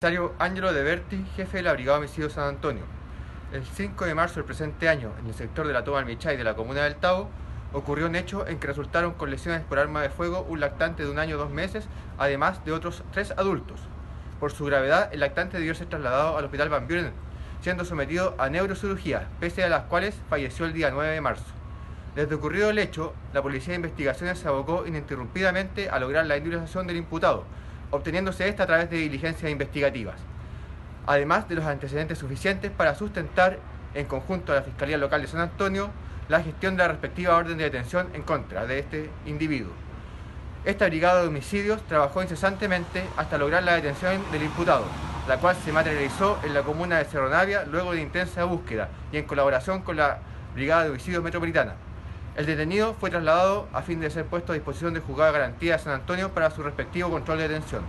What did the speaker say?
Comisario Ángelo De Berti, jefe de la Brigada Homicidio San Antonio. El 5 de marzo del presente año, en el sector de la Toma Almichay de la comuna del Tavo, ocurrió un hecho en que resultaron con lesiones por arma de fuego un lactante de un año o dos meses, además de otros tres adultos. Por su gravedad, el lactante debió ser trasladado al hospital Van Buren, siendo sometido a neurocirugía, pese a las cuales falleció el día 9 de marzo. Desde ocurrido el hecho, la Policía de Investigaciones se abocó ininterrumpidamente a lograr la indemnización del imputado, obteniéndose esta a través de diligencias investigativas, además de los antecedentes suficientes para sustentar, en conjunto a la Fiscalía Local de San Antonio, la gestión de la respectiva orden de detención en contra de este individuo. Esta brigada de homicidios trabajó incesantemente hasta lograr la detención del imputado, la cual se materializó en la comuna de Cerro Navia luego de intensa búsqueda y en colaboración con la Brigada de Homicidios Metropolitana. El detenido fue trasladado a fin de ser puesto a disposición del juzgado garantía de San Antonio para su respectivo control de detención.